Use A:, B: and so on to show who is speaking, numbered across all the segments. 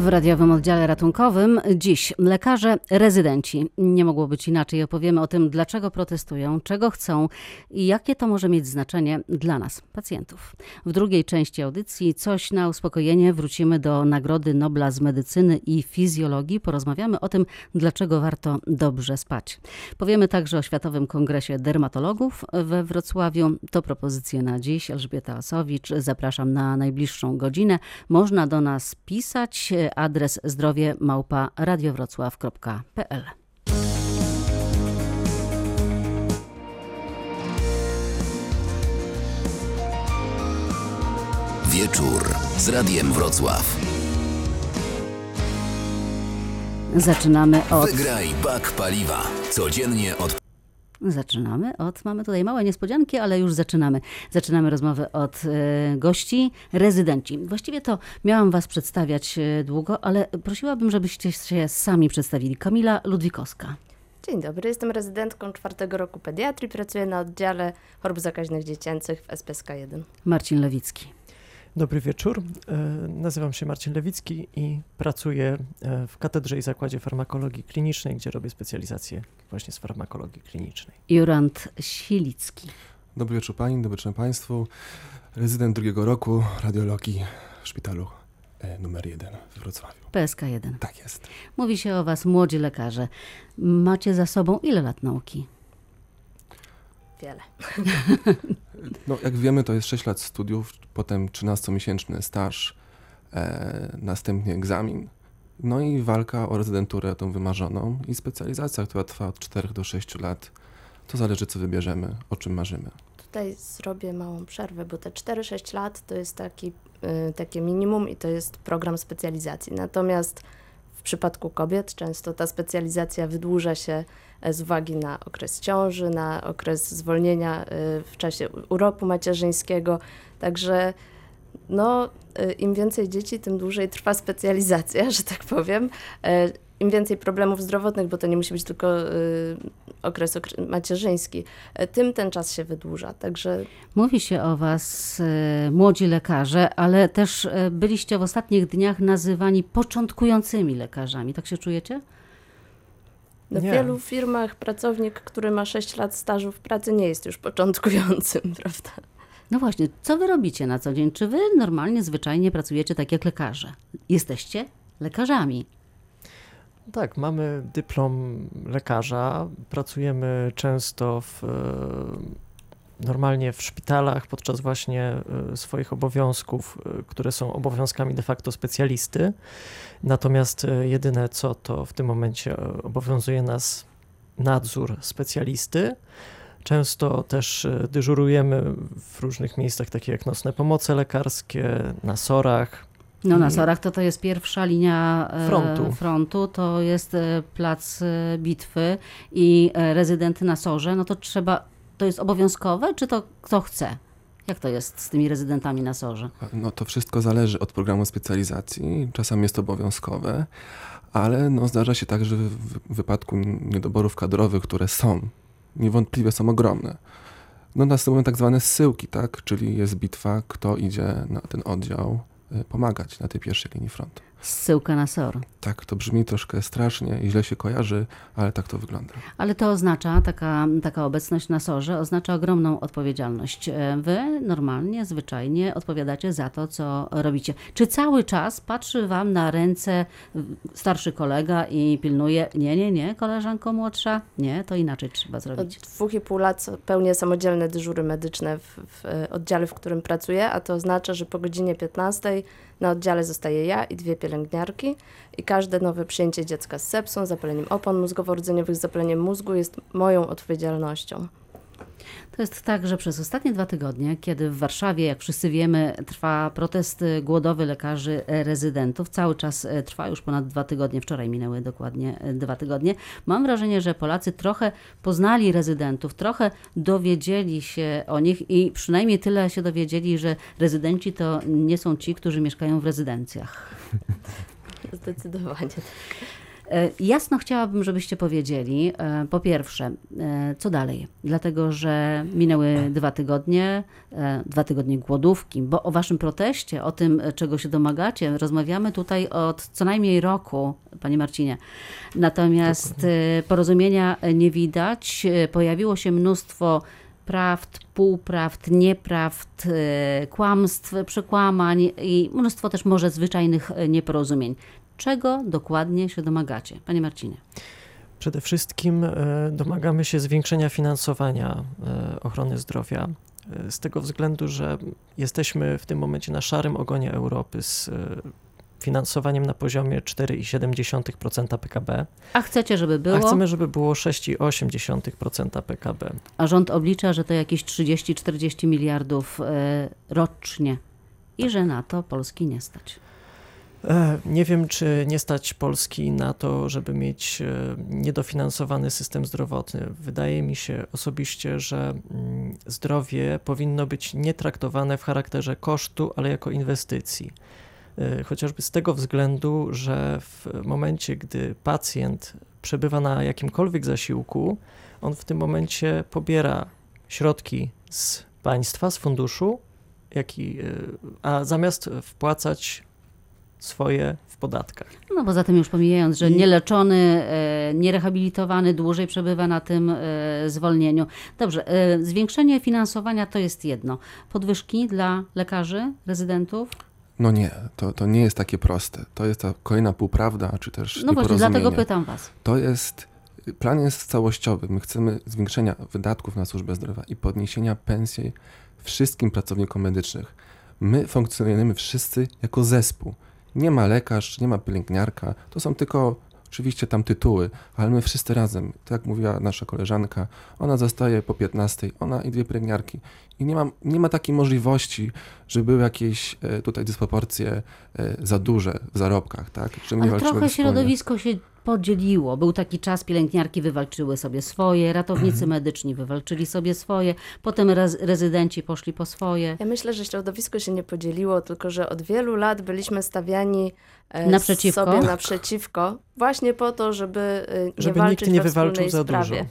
A: W radiowym oddziale ratunkowym dziś lekarze rezydenci. Nie mogło być inaczej. Opowiemy o tym, dlaczego protestują, czego chcą i jakie to może mieć znaczenie dla nas, pacjentów. W drugiej części audycji coś na uspokojenie wrócimy do Nagrody Nobla z medycyny i fizjologii. Porozmawiamy o tym, dlaczego warto dobrze spać. Powiemy także o Światowym Kongresie Dermatologów we Wrocławiu. To propozycje na dziś. Elżbieta Osowicz. Zapraszam na najbliższą godzinę. Można do nas pisać adres zdrowie małpa radiowrocław.pl.
B: Wieczór z Radiem Wrocław.
A: Zaczynamy od.
B: Wygraj bak paliwa. Codziennie od
A: Zaczynamy od, mamy tutaj małe niespodzianki, ale już zaczynamy. Zaczynamy rozmowę od e, gości, rezydenci. Właściwie to miałam Was przedstawiać e, długo, ale prosiłabym, żebyście się sami przedstawili. Kamila Ludwikowska.
C: Dzień dobry, jestem rezydentką czwartego roku pediatrii, pracuję na oddziale chorób zakaźnych dziecięcych w SPSK 1.
A: Marcin Lewicki.
D: Dobry wieczór. E, Nazywam się Marcin Lewicki i pracuję e, w Katedrze i Zakładzie Farmakologii Klinicznej, gdzie robię specjalizację właśnie z farmakologii klinicznej.
A: Jurand Silicki.
E: Dobry wieczór Pani, dobry wieczór Państwu. Rezydent drugiego roku radiologii w szpitalu e, numer 1 w Wrocławiu.
A: PSK 1.
E: Tak jest.
A: Mówi się o Was, młodzi lekarze. Macie za sobą ile lat nauki?
C: Wiele.
E: No, jak wiemy, to jest 6 lat studiów, potem 13-miesięczny staż, e, następnie egzamin, no i walka o rezydenturę tą wymarzoną i specjalizacja, która trwa od 4 do 6 lat. To zależy, co wybierzemy, o czym marzymy.
C: Tutaj zrobię małą przerwę, bo te 4-6 lat to jest taki, y, takie minimum i to jest program specjalizacji. Natomiast przypadku kobiet często ta specjalizacja wydłuża się e, z uwagi na okres ciąży, na okres zwolnienia y, w czasie u- urlopu macierzyńskiego. Także no, y, im więcej dzieci, tym dłużej trwa specjalizacja, że tak powiem. Im więcej problemów zdrowotnych, bo to nie musi być tylko y, okres okre- macierzyński, e, tym ten czas się wydłuża. Także
A: Mówi się o Was, e, młodzi lekarze, ale też e, byliście w ostatnich dniach nazywani początkującymi lekarzami. Tak się czujecie?
C: w
D: Nie.
C: wielu firmach pracownik, który ma 6 lat stażu w pracy, nie jest już początkującym, prawda?
A: No właśnie, co Wy robicie na co dzień? Czy Wy normalnie, zwyczajnie pracujecie tak jak lekarze? Jesteście lekarzami.
D: Tak, mamy dyplom lekarza, pracujemy często w, e, normalnie w szpitalach podczas właśnie e, swoich obowiązków, e, które są obowiązkami de facto specjalisty. Natomiast jedyne co to w tym momencie obowiązuje nas nadzór specjalisty. Często też dyżurujemy w różnych miejscach, takie jak nocne pomoce lekarskie, na sorach.
A: No na Sorach to to jest pierwsza linia e,
D: Frontu.
A: frontu, to jest e, plac e, bitwy i rezydenty na Sorze, no to trzeba, to jest obowiązkowe, czy to kto chce? Jak to jest z tymi rezydentami na Sorze?
E: No to wszystko zależy od programu specjalizacji. Czasami jest to obowiązkowe, ale no, zdarza się tak, że w wypadku niedoborów kadrowych, które są, niewątpliwie są ogromne, no następują tak zwane zsyłki, tak? Czyli jest bitwa, kto idzie na ten oddział pomagać na tej pierwszej linii frontu.
A: Zsyłka na SOR.
E: Tak, to brzmi troszkę strasznie i źle się kojarzy, ale tak to wygląda.
A: Ale to oznacza, taka, taka obecność na SOR-ze oznacza ogromną odpowiedzialność. E, Wy normalnie, zwyczajnie odpowiadacie za to, co robicie. Czy cały czas patrzy Wam na ręce starszy kolega i pilnuje, nie, nie, nie, koleżanko młodsza, nie, to inaczej trzeba
C: Od
A: zrobić.
C: dwóch i pół lat pełnię samodzielne dyżury medyczne w, w e, oddziale, w którym pracuję, a to oznacza, że po godzinie 15 na oddziale zostaję ja i dwie pielęgniarki i każde nowe przyjęcie dziecka z sepsą, zapaleniem opon mózgowo-rdzeniowych, zapaleniem mózgu jest moją odpowiedzialnością.
A: To jest tak, że przez ostatnie dwa tygodnie, kiedy w Warszawie, jak wszyscy wiemy, trwa protest głodowy lekarzy rezydentów, cały czas e, trwa już ponad dwa tygodnie, wczoraj minęły dokładnie e, dwa tygodnie, mam wrażenie, że Polacy trochę poznali rezydentów, trochę dowiedzieli się o nich i przynajmniej tyle się dowiedzieli, że rezydenci to nie są ci, którzy mieszkają w rezydencjach.
C: Zdecydowanie.
A: E, Jasno chciałabym, żebyście powiedzieli, e, po pierwsze, e, co dalej? Dlatego, że minęły dwa tygodnie, dwa tygodnie głodówki, bo o waszym proteście, o tym, czego się domagacie, rozmawiamy tutaj od co najmniej roku, panie Marcinie. Natomiast porozumienia nie widać. Pojawiło się mnóstwo prawd, półprawd, nieprawd, kłamstw, przekłamań i mnóstwo też może zwyczajnych nieporozumień. Czego dokładnie się domagacie? Panie Marcinie.
D: Przede wszystkim e, domagamy się zwiększenia finansowania e, ochrony zdrowia. e, Z tego względu, że jesteśmy w tym momencie na szarym ogonie Europy z finansowaniem na poziomie 4,7% PKB,
A: A chcecie, żeby było,
D: a
A: a,
D: chcemy, żeby było 6,8% PKB.
A: rząd oblicza, że to jakieś 30-40 miliardów rocznie i że na to Polski nie stać.
D: E, Nie wiem, czy nie stać Polski na to, żeby mieć e, niedofinansowany system zdrowotny. Wydaje mi się osobiście, że mm, zdrowie powinno być nie traktowane w charakterze kosztu, ale jako inwestycji. E, Chociażby z tego względu, że w momencie, gdy pacjent przebywa na jakimkolwiek zasiłku, on w tym momencie pobiera środki z państwa, z funduszu, i, a zamiast wpłacać swoje w podatkach.
A: No poza tym już pomijając, że
D: I-
A: nieleczony, e, nierehabilitowany dłużej przebywa na tym e, zwolnieniu. Dobrze, e, zwiększenie finansowania to jest jedno. Podwyżki dla lekarzy, rezydentów?
E: No nie, to, to nie jest takie proste. To jest ta kolejna półprawda, czy też
A: No właśnie, dlatego pytam was.
E: To jest, plan jest całościowy. My chcemy zwiększenia wydatków na służbę zdrowia i podniesienia pensji wszystkim pracownikom medycznych. My funkcjonujemy wszyscy jako zespół. Nie ma lekarz, nie ma pielęgniarka, to są tylko oczywiście tam tytuły, ale my wszyscy razem, tak jak mówiła nasza koleżanka, ona zostaje po 15, ona i dwie pielęgniarki. I nie ma, nie ma takiej możliwości, że były jakieś e, tutaj dysproporcje e, za duże w zarobkach, tak? Że my nie
A: Ale trochę środowisko się podzieliło. Był taki czas, pielęgniarki wywalczyły sobie swoje, ratownicy medyczni wywalczyli sobie swoje, potem rez- rezydenci poszli po swoje.
C: Ja myślę, że środowisko się nie podzieliło, tylko że od wielu lat byliśmy stawiani e,
A: Naprzeciwko?
C: sobie naprzeciwko, właśnie po to, żeby e, nie
D: Żeby
C: walczyć
D: nikt nie wywalczył za
C: sprawie.
D: dużo.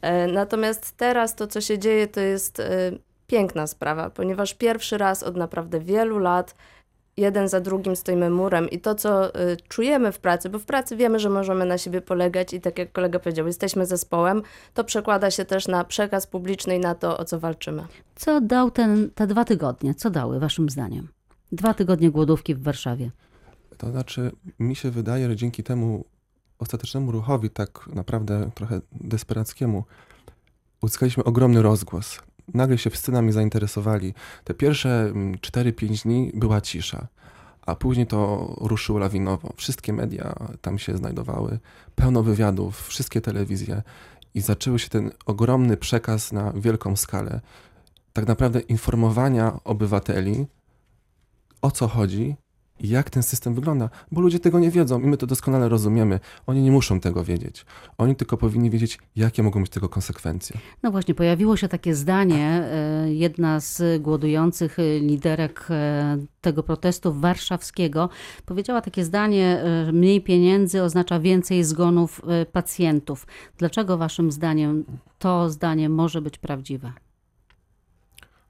C: E, Natomiast teraz to, co się dzieje, to jest piękna sprawa, ponieważ pierwszy raz od naprawdę wielu lat jeden za drugim stoimy murem i to, co e, czujemy w pracy, bo w pracy wiemy, że możemy na siebie polegać i tak jak kolega powiedział, jesteśmy zespołem, to przekłada się też na przekaz publiczny i na to, o co walczymy.
A: Co dał ten, te dwa tygodnie? Co dały waszym zdaniem? Dwa tygodnie głodówki w Warszawie.
E: To znaczy, mi się wydaje, że dzięki temu ostatecznemu ruchowi, tak naprawdę trochę desperackiemu, uzyskaliśmy ogromny rozgłos. Nagle się wszyscy nami zainteresowali. Te pierwsze mm, 4-5 dni była cisza, a później to ruszyło lawinowo. Wszystkie media tam się znajdowały, pełno wywiadów, wszystkie telewizje i zaczęły się ten ogromny przekaz na wielką skalę. Tak naprawdę informowania obywateli, o co chodzi jak ten system wygląda, bo ludzie tego nie wiedzą i my to doskonale rozumiemy. Oni nie muszą tego wiedzieć. Oni tylko powinni wiedzieć, jakie mogą być tego konsekwencje.
A: No właśnie, pojawiło się takie zdanie, e, jedna z głodujących e, liderek e, tego protestu warszawskiego powiedziała takie zdanie, mniej pieniędzy oznacza więcej zgonów pacjentów. Dlaczego waszym zdaniem to zdanie może być prawdziwe?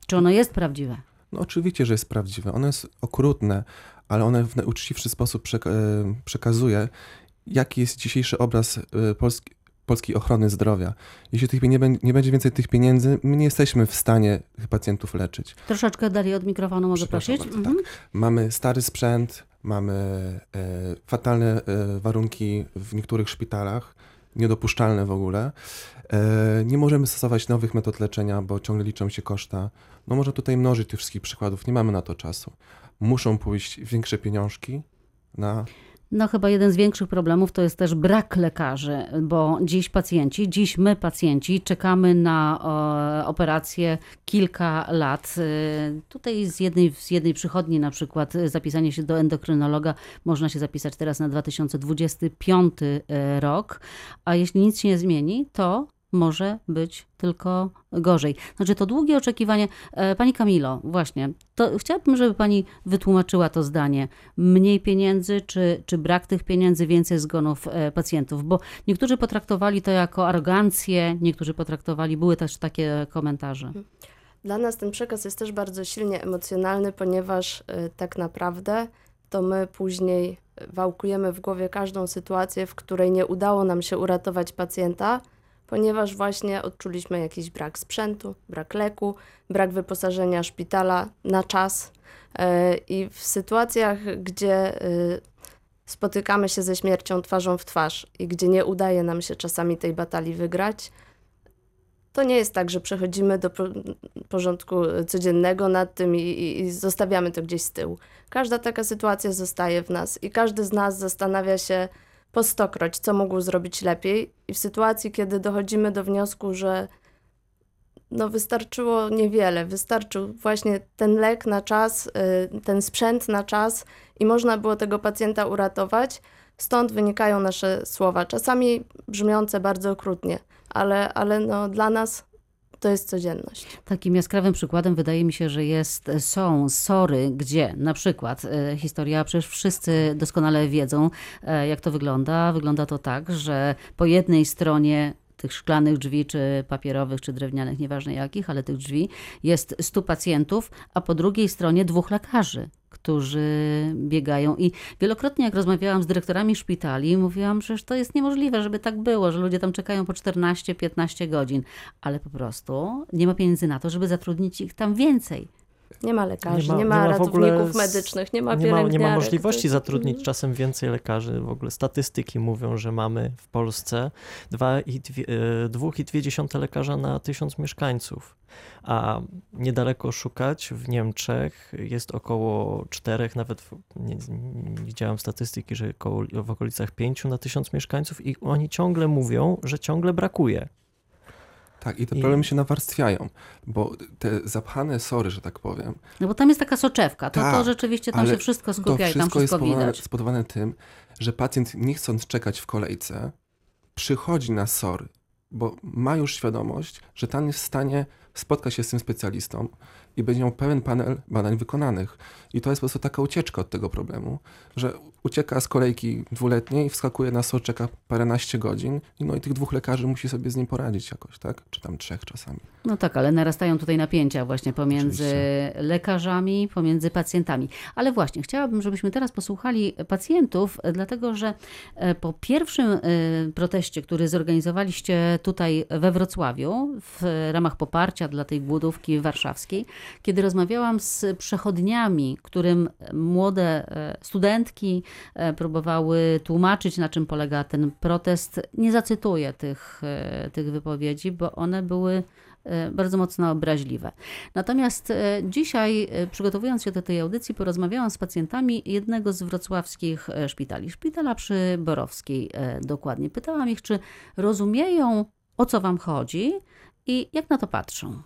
A: Czy ono jest prawdziwe?
E: No oczywiście, że jest prawdziwe. Ono jest okrutne, ale one w najuczciwszy sposób e, przekazuje, jaki jest dzisiejszy obraz e, polski, polskiej ochrony zdrowia. Jeśli tych, nie, nie będzie więcej tych pieniędzy, my nie jesteśmy w stanie tych pacjentów leczyć.
A: Troszeczkę dalej od mikrofonu mogę prosić?
E: bardzo,
A: Mhm.
E: Mamy stary sprzęt, mamy e, fatalne e, warunki w niektórych szpitalach, niedopuszczalne w ogóle. E, nie możemy stosować nowych metod leczenia, bo ciągle liczą się koszta. No może tutaj mnożyć tych wszystkich przykładów, nie mamy na to czasu. Muszą pójść większe pieniążki na
A: No chyba jeden z większych problemów to jest też brak lekarzy, bo dziś pacjenci, dziś my pacjenci czekamy na operację kilka lat. E, tutaj z jednej, z jednej przychodni na przykład zapisanie się do endokrynologa można się zapisać teraz na 2025 e, rok, a jeśli nic się nie zmieni, to może być tylko gorzej. Znaczy to długie oczekiwanie. E, pani Kamilo, właśnie, to chciałabym, żeby pani wytłumaczyła to zdanie. Mniej pieniędzy, czy, czy brak tych pieniędzy, więcej zgonów e, pacjentów? Bo niektórzy potraktowali to jako arogancję, niektórzy potraktowali, były też takie komentarze.
C: Dla nas ten przekaz jest też bardzo silnie emocjonalny, ponieważ y, tak naprawdę to my później wałkujemy w głowie każdą sytuację, w której nie udało nam się uratować pacjenta, ponieważ właśnie odczuliśmy jakiś brak sprzętu, brak leku, brak wyposażenia szpitala na czas. Y, I w sytuacjach, gdzie y, spotykamy się ze śmiercią twarzą w twarz i gdzie nie udaje nam się czasami tej batalii wygrać, to nie jest tak, że przechodzimy do porządku codziennego nad tym i, i, i, zostawiamy to gdzieś z tyłu. Każda taka sytuacja zostaje w nas i każdy z nas zastanawia się po stokroć, co mógł zrobić lepiej. I w sytuacji, kiedy dochodzimy do wniosku, że no wystarczyło niewiele, wystarczył właśnie ten lek na czas, y, ten sprzęt na czas i można było tego pacjenta uratować. Stąd wynikają nasze słowa, czasami brzmiące bardzo okrutnie ale, ale no, dla nas to jest codzienność.
A: Takim jaskrawym przykładem wydaje mi się, że jest, są sory, gdzie na przykład e, historia, przecież wszyscy doskonale wiedzą, e, jak to wygląda. Wygląda to tak, że po jednej stronie tych szklanych drzwi, czy papierowych, czy drewnianych, nieważne jakich, ale tych drzwi, jest 100 pacjentów, a po drugiej stronie dwóch lekarzy którzy biegają. I wielokrotnie, jak rozmawiałam z dyrektorami szpitali, mówiłam, że to jest niemożliwe, żeby tak było, że ludzie tam czekają po 14-15 godzin, ale po prostu nie ma pieniędzy na to, żeby zatrudnić ich tam więcej.
C: Nie ma lekarzy, nie ma, nie ma, nie ma ratowników medycznych, nie ma
D: nie ma, nie ma możliwości zatrudnić jest... czasem więcej lekarzy. W ogóle statystyki mówią, że mamy w Polsce 2,2 e, lekarza na tysiąc mieszkańców, a niedaleko szukać w Niemczech jest około 4, nawet nie, nie widziałem statystyki, że około, w okolicach 5 na tysiąc mieszkańców i oni ciągle mówią, że ciągle brakuje.
E: Tak, i te I... problemy się nawarstwiają, bo te zapchane sory, że tak powiem.
A: No bo tam jest taka soczewka, to, tak, to rzeczywiście tam się wszystko skupia to wszystko i tam wszystko
E: jest spowodowane tym, że pacjent nie chcąc czekać w kolejce, przychodzi na sory, bo ma już świadomość, że tam jest w stanie spotkać się z tym specjalistą i będzie miał pełen panel badań wykonanych. I to jest po prostu taka ucieczka od tego problemu, że ucieka z kolejki dwuletniej, wskakuje na SOR, czeka paręnaście godzin i no i tych dwóch lekarzy musi sobie z nim poradzić jakoś, tak? Czy tam trzech czasami.
A: No tak, ale narastają tutaj napięcia właśnie pomiędzy Oczywiście. lekarzami, pomiędzy pacjentami. Ale właśnie, chciałabym, żebyśmy teraz posłuchali pacjentów, dlatego że e, po pierwszym e, proteście, który zorganizowaliście tutaj we Wrocławiu w ramach poparcia dla tej głodówki warszawskiej, kiedy rozmawiałam z przechodniami, którym młode e, studentki e, próbowały tłumaczyć, na czym polega ten protest, nie zacytuję tych, e, tych wypowiedzi, bo one były bardzo mocno obraźliwe. Natomiast dzisiaj, przygotowując się do tej audycji, porozmawiałam z pacjentami jednego z wrocławskich szpitali, szpitala przy Borowskiej dokładnie. Pytałam ich, czy rozumieją, o co wam chodzi i jak na to patrzą.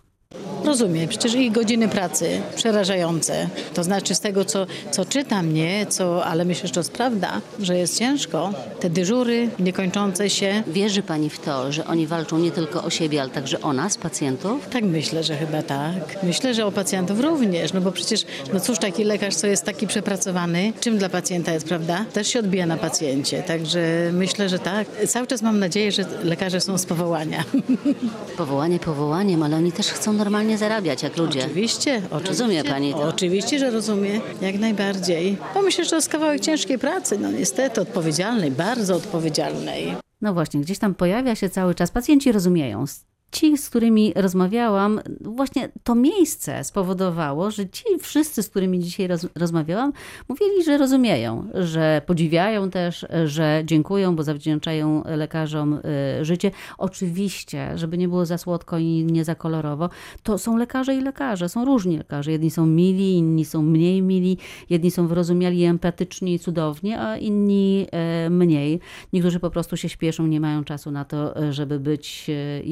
F: Rozumiem, przecież ich godziny pracy przerażające. To znaczy z tego, co, co czytam, nie, co, ale myślę, że to jest prawda, że jest ciężko. Te dyżury niekończące się.
A: Wierzy Pani w to, że oni walczą nie tylko o siebie, ale także o nas, pacjentów?
F: Tak myślę, że chyba tak. Myślę, że o pacjentów również, no bo przecież, no cóż taki lekarz, co jest taki przepracowany, czym dla pacjenta jest, prawda? Też się odbija na pacjencie, także myślę, że tak. Cały czas mam nadzieję, że lekarze są z powołania.
A: Powołanie powołaniem, ale oni też chcą normalnie zarabiać jak ludzie.
F: Oczywiście. oczywiście
A: rozumie pani to?
F: Oczywiście, że rozumie. Jak najbardziej. Bo myślę, że to jest kawałek ciężkiej pracy, no niestety odpowiedzialnej, bardzo odpowiedzialnej.
A: No właśnie, gdzieś tam pojawia się cały czas. Pacjenci rozumieją ci, z którymi rozmawiałam, właśnie to miejsce spowodowało, że ci wszyscy, z którymi dzisiaj roz, rozmawiałam, mówili, że rozumieją, że podziwiają też, że dziękują, bo zawdzięczają lekarzom y, życie. Oczywiście, żeby nie było za słodko i nie za kolorowo, to są lekarze i lekarze, są różni lekarze. Jedni są mili, inni są mniej mili, jedni są wyrozumiali, empatyczni i cudowni, a inni y, mniej. Niektórzy po prostu się śpieszą, nie mają czasu na to, żeby być y,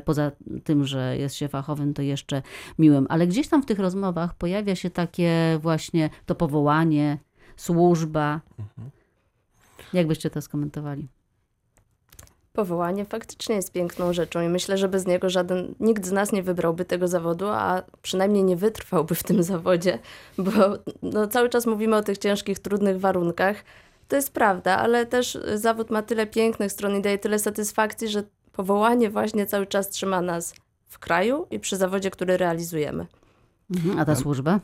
A: poza tym, że jest się fachowym, to jeszcze miłym. Ale gdzieś tam w tych rozmowach pojawia się takie właśnie to powołanie, służba. Mhm. Jak byście to skomentowali?
C: Powołanie faktycznie jest piękną rzeczą i myślę, że bez niego żaden, nikt z nas nie wybrałby tego zawodu, a przynajmniej nie wytrwałby w tym zawodzie, bo no, cały czas mówimy o tych ciężkich, trudnych warunkach. To jest prawda, ale też zawód ma tyle pięknych stron i daje tyle satysfakcji, że powołanie właśnie cały czas trzyma nas w kraju i przy zawodzie, który realizujemy.
A: Mhm, a ta służba?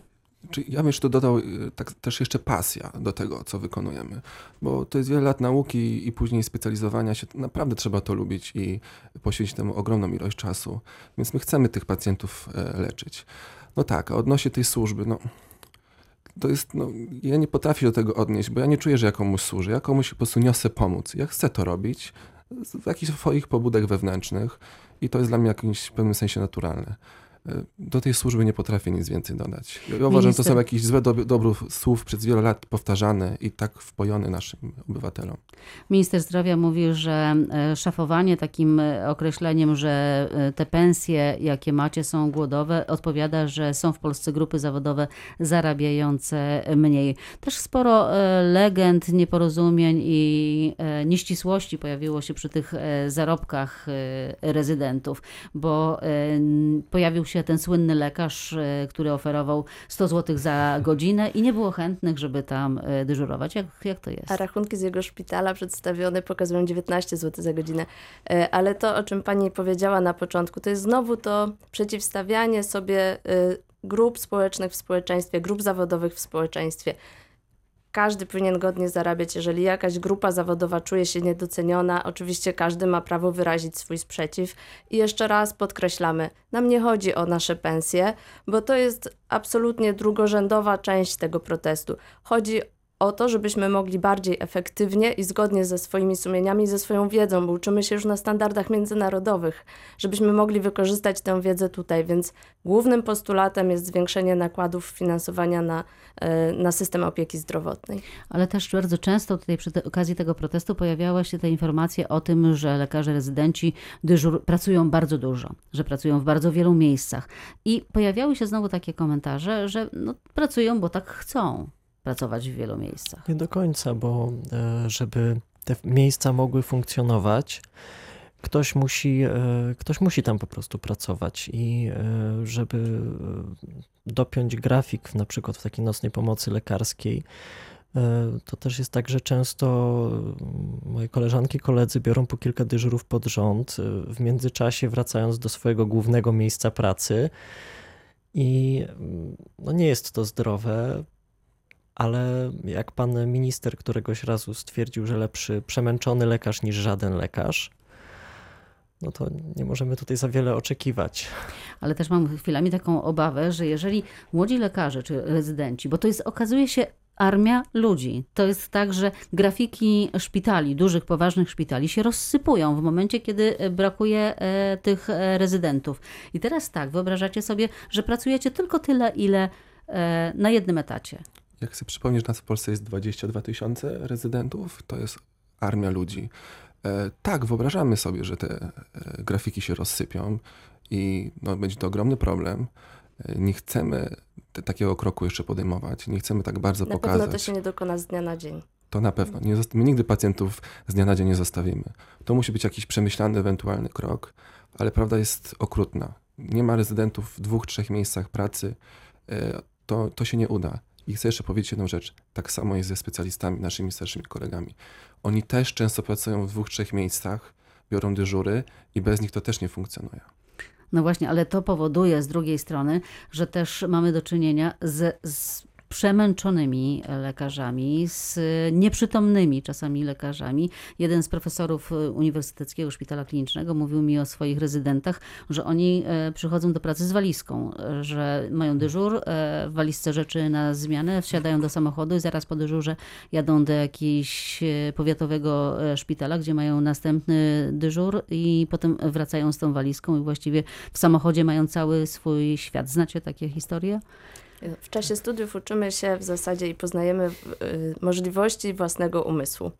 E: Czy ja bym jeszcze dodał y, tak, też jeszcze pasja do tego, co wykonujemy, bo to jest wiele lat nauki i później specjalizowania się. Naprawdę trzeba to lubić i poświęcić temu ogromną ilość czasu. Więc my chcemy tych pacjentów e, leczyć. No tak, a odnośnie tej służby, no to jest, no, ja nie potrafię do tego odnieść, bo ja nie czuję, że ja komuś służę. Ja komuś po prostu niosę pomóc. Ja chcę to robić z jakichś swoich pobudek wewnętrznych i to jest dla mnie w pewnym sensie naturalne. E, do tej służby nie potrafię nic więcej dodać. Ja uważam, że to są jakieś złe dobrów słów przez wiele lat powtarzane i tak wpojone naszym obywatelom.
A: Minister zdrowia mówił, że e, szafowanie takim e, określeniem, że te pensje, jakie macie, są głodowe, odpowiada, że są w Polsce grupy zawodowe zarabiające mniej. Też sporo legend, nieporozumień i nieścisłości pojawiło się przy tych zarobkach rezydentów, bo pojawił się się ten słynny lekarz, e, który oferował 100 zł za godzinę i nie było chętnych, żeby tam e, dyżurować. Jak, jak to jest?
C: A rachunki z jego szpitala przedstawione pokazują 19 zł za godzinę. E, ale to, o czym pani powiedziała na początku, to jest znowu to przeciwstawianie sobie grup społecznych w społeczeństwie, grup zawodowych w społeczeństwie każdy powinien godnie zarabiać. Jeżeli jakaś grupa zawodowa czuje się niedoceniona, oczywiście każdy ma prawo wyrazić swój sprzeciw. I jeszcze raz podkreślamy, nam nie chodzi o nasze pensje, bo to jest absolutnie drugorzędowa część tego protestu. Chodzi o to, żebyśmy mogli bardziej efektywnie i zgodnie ze swoimi sumieniami ze swoją wiedzą, bo uczymy się już na standardach międzynarodowych, żebyśmy mogli wykorzystać tę wiedzę tutaj. Więc głównym postulatem jest zwiększenie nakładów finansowania na, e, na system opieki zdrowotnej.
A: Ale też bardzo często tutaj przy okazji tego protestu pojawiały się te informacje o tym, że lekarze rezydenci dyżur, pracują bardzo dużo, że pracują w bardzo wielu miejscach. I pojawiały się znowu takie komentarze, że no, pracują, bo tak chcą pracować w wielu miejscach.
D: Nie do końca, bo e, żeby te miejsca mogły funkcjonować, ktoś musi, e, ktoś musi tam po prostu pracować i e, żeby dopiąć grafik, na przykład w takiej nocnej pomocy lekarskiej, to też jest tak, że często moje koleżanki, koledzy biorą po kilka dyżurów pod rząd, w międzyczasie wracając do swojego głównego miejsca pracy. I no nie jest to zdrowe ale jak pan minister któregoś razu stwierdził, że lepszy przemęczony lekarz niż żaden lekarz, no to nie możemy tutaj za wiele oczekiwać.
A: Ale też mam chwilami taką obawę, że jeżeli młodzi lekarze czy rezydenci, bo to jest okazuje się armia ludzi. To jest tak, że grafiki szpitali, dużych, poważnych szpitali się rozsypują w momencie, kiedy brakuje e, tych e, rezydentów. I teraz tak, wyobrażacie sobie, że pracujecie tylko tyle, ile e, na jednym etacie.
E: Jak chcę przypomnieć, że nas w Polsce jest 22 tysiące rezydentów, to jest armia ludzi. E, tak, wyobrażamy sobie, że te e, grafiki się rozsypią i no, będzie to ogromny problem. E, nie chcemy te, takiego kroku jeszcze podejmować, nie chcemy tak bardzo
C: na
E: pokazać.
C: Na pewno to się nie dokona z dnia na dzień.
E: To na pewno. Nie my nigdy pacjentów z dnia na dzień nie zostawimy. To musi być jakiś przemyślany, ewentualny krok, ale prawda jest okrutna. Nie ma rezydentów w dwóch, trzech miejscach pracy. To, to się nie uda. I chcę jeszcze powiedzieć jedną rzecz. Tak samo jest ze specjalistami, naszymi starszymi kolegami. Oni też często pracują w dwóch, trzech miejscach, biorą dyżury i bez nich to też nie funkcjonuje.
A: No właśnie, ale to powoduje z drugiej strony, że też mamy do czynienia z, z przemęczonymi lekarzami, z nieprzytomnymi czasami lekarzami. Jeden z profesorów Uniwersyteckiego Szpitala Klinicznego mówił mi o swoich rezydentach, że oni e, przychodzą do pracy z walizką, że mają dyżur, e, w walizce rzeczy na zmianę, wsiadają do samochodu i zaraz po dyżurze jadą do jakiegoś e, powiatowego szpitala, gdzie mają następny dyżur i potem wracają z tą walizką i właściwie w samochodzie mają cały swój świat. Znacie takie historie?
C: W czasie studiów uczymy się w zasadzie i poznajemy y, możliwości własnego umysłu.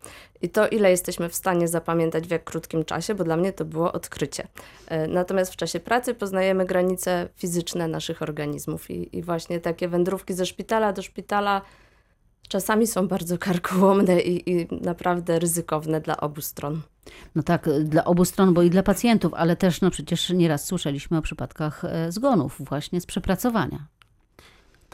C: I to, ile jesteśmy w stanie zapamiętać w jak krótkim czasie, bo dla mnie to było odkrycie. Y, natomiast w czasie pracy poznajemy granice fizyczne naszych organizmów i, i właśnie takie wędrówki ze szpitala do szpitala czasami są bardzo karkołomne i, i naprawdę ryzykowne dla obu stron.
A: No tak, dla obu stron, bo i dla pacjentów, ale też no przecież nieraz słyszeliśmy o przypadkach zgonów właśnie z przepracowania.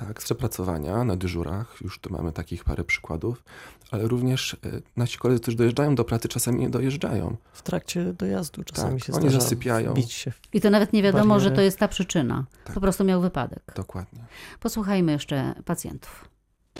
E: Tak, z przepracowania na dyżurach, już tu mamy takich parę przykładów, ale również e, nasi koledzy, którzy dojeżdżają do pracy, czasami nie dojeżdżają.
D: W trakcie dojazdu czasami
E: Tak,
D: się
E: oni zasypiają.
D: bić się. w-
A: I to nawet nie wiadomo, że
D: Bariery.
A: to jest ta przyczyna.
E: Tak.
A: Po prostu miał wypadek.
E: Dokładnie.
A: Posłuchajmy jeszcze pacjentów.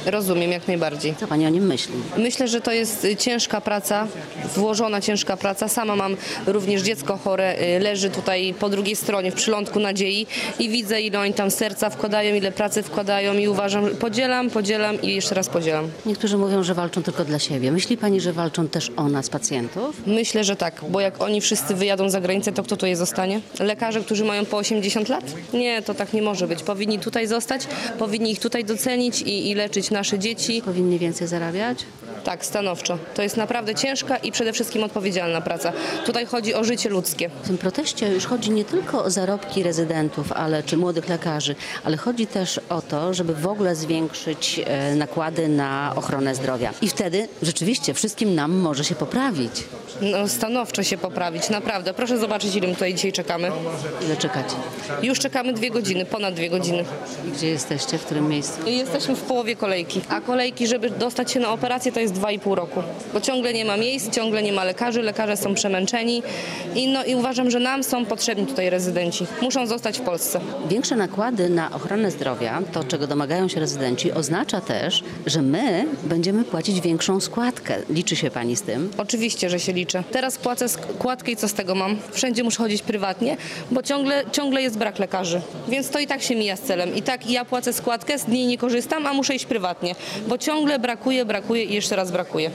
G: Rozumiem jak najbardziej.
A: Co pani o nim myśli?
G: Myślę, że to jest ciężka praca, włożona ciężka praca. Sama mam również dziecko chore, y, leży tutaj po drugiej stronie w przylądku nadziei i widzę ile oni tam serca wkładają, ile pracy wkładają i uważam, że podzielam, podzielam i jeszcze raz podzielam.
A: Niektórzy mówią, że walczą tylko dla siebie. Myśli pani, że walczą też o nas, pacjentów?
G: Myślę, że tak, bo jak oni wszyscy wyjadą za granicę, to kto tutaj zostanie? Lekarze, którzy mają po 80 lat? Nie, to tak nie może być. Powinni tutaj zostać, powinni ich tutaj docenić i, i leczyć nasze dzieci.
A: Powinni więcej zarabiać?
G: Tak, stanowczo. To jest naprawdę ciężka i przede wszystkim odpowiedzialna praca. Tutaj chodzi o życie ludzkie.
A: W tym proteście już chodzi nie tylko o zarobki rezydentów, ale czy młodych lekarzy, ale chodzi też o to, żeby w ogóle zwiększyć e, nakłady na ochronę zdrowia. I wtedy rzeczywiście wszystkim nam może się poprawić.
G: No, stanowczo się poprawić, naprawdę. Proszę zobaczyć, ile my tutaj dzisiaj czekamy.
A: Ile czekacie?
G: Już czekamy dwie godziny, ponad dwie godziny.
A: I gdzie jesteście? W którym miejscu?
G: Jesteśmy w połowie kolejki, a kolejki, żeby dostać się na operację, to jest dwa i pół roku. Bo ciągle nie ma miejsc, ciągle nie ma lekarzy, lekarze są przemęczeni i, no, i uważam, że nam są potrzebni tutaj rezydenci. Muszą zostać w Polsce.
A: Większe nakłady na ochronę zdrowia, to czego domagają się rezydenci, oznacza też, że my będziemy płacić większą składkę. Liczy się pani z tym?
G: Oczywiście, że się liczę. Teraz płacę składkę i co z tego mam? Wszędzie muszę chodzić prywatnie, bo ciągle, ciągle jest brak lekarzy. Więc to i tak się mija z celem. I tak ja płacę składkę, z niej nie korzystam, a muszę iść prywatnie, bo ciągle brakuje, brakuje i jeszcze raz brakuje.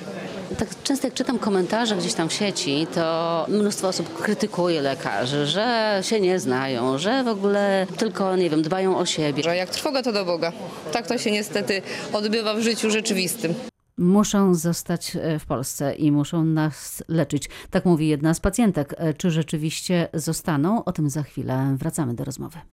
A: Tak często jak czytam komentarze gdzieś tam w sieci, to mnóstwo osób krytykuje lekarzy, że się nie znają, że w ogóle tylko, nie wiem, dbają o siebie.
G: Że jak trwoga, to do Boga. Tak to się niestety odbywa w życiu rzeczywistym.
A: Muszą zostać e, w Polsce i muszą nas leczyć. Tak mówi jedna z pacjentek. E, Czy rzeczywiście zostaną? O tym za chwilę wracamy do rozmowy.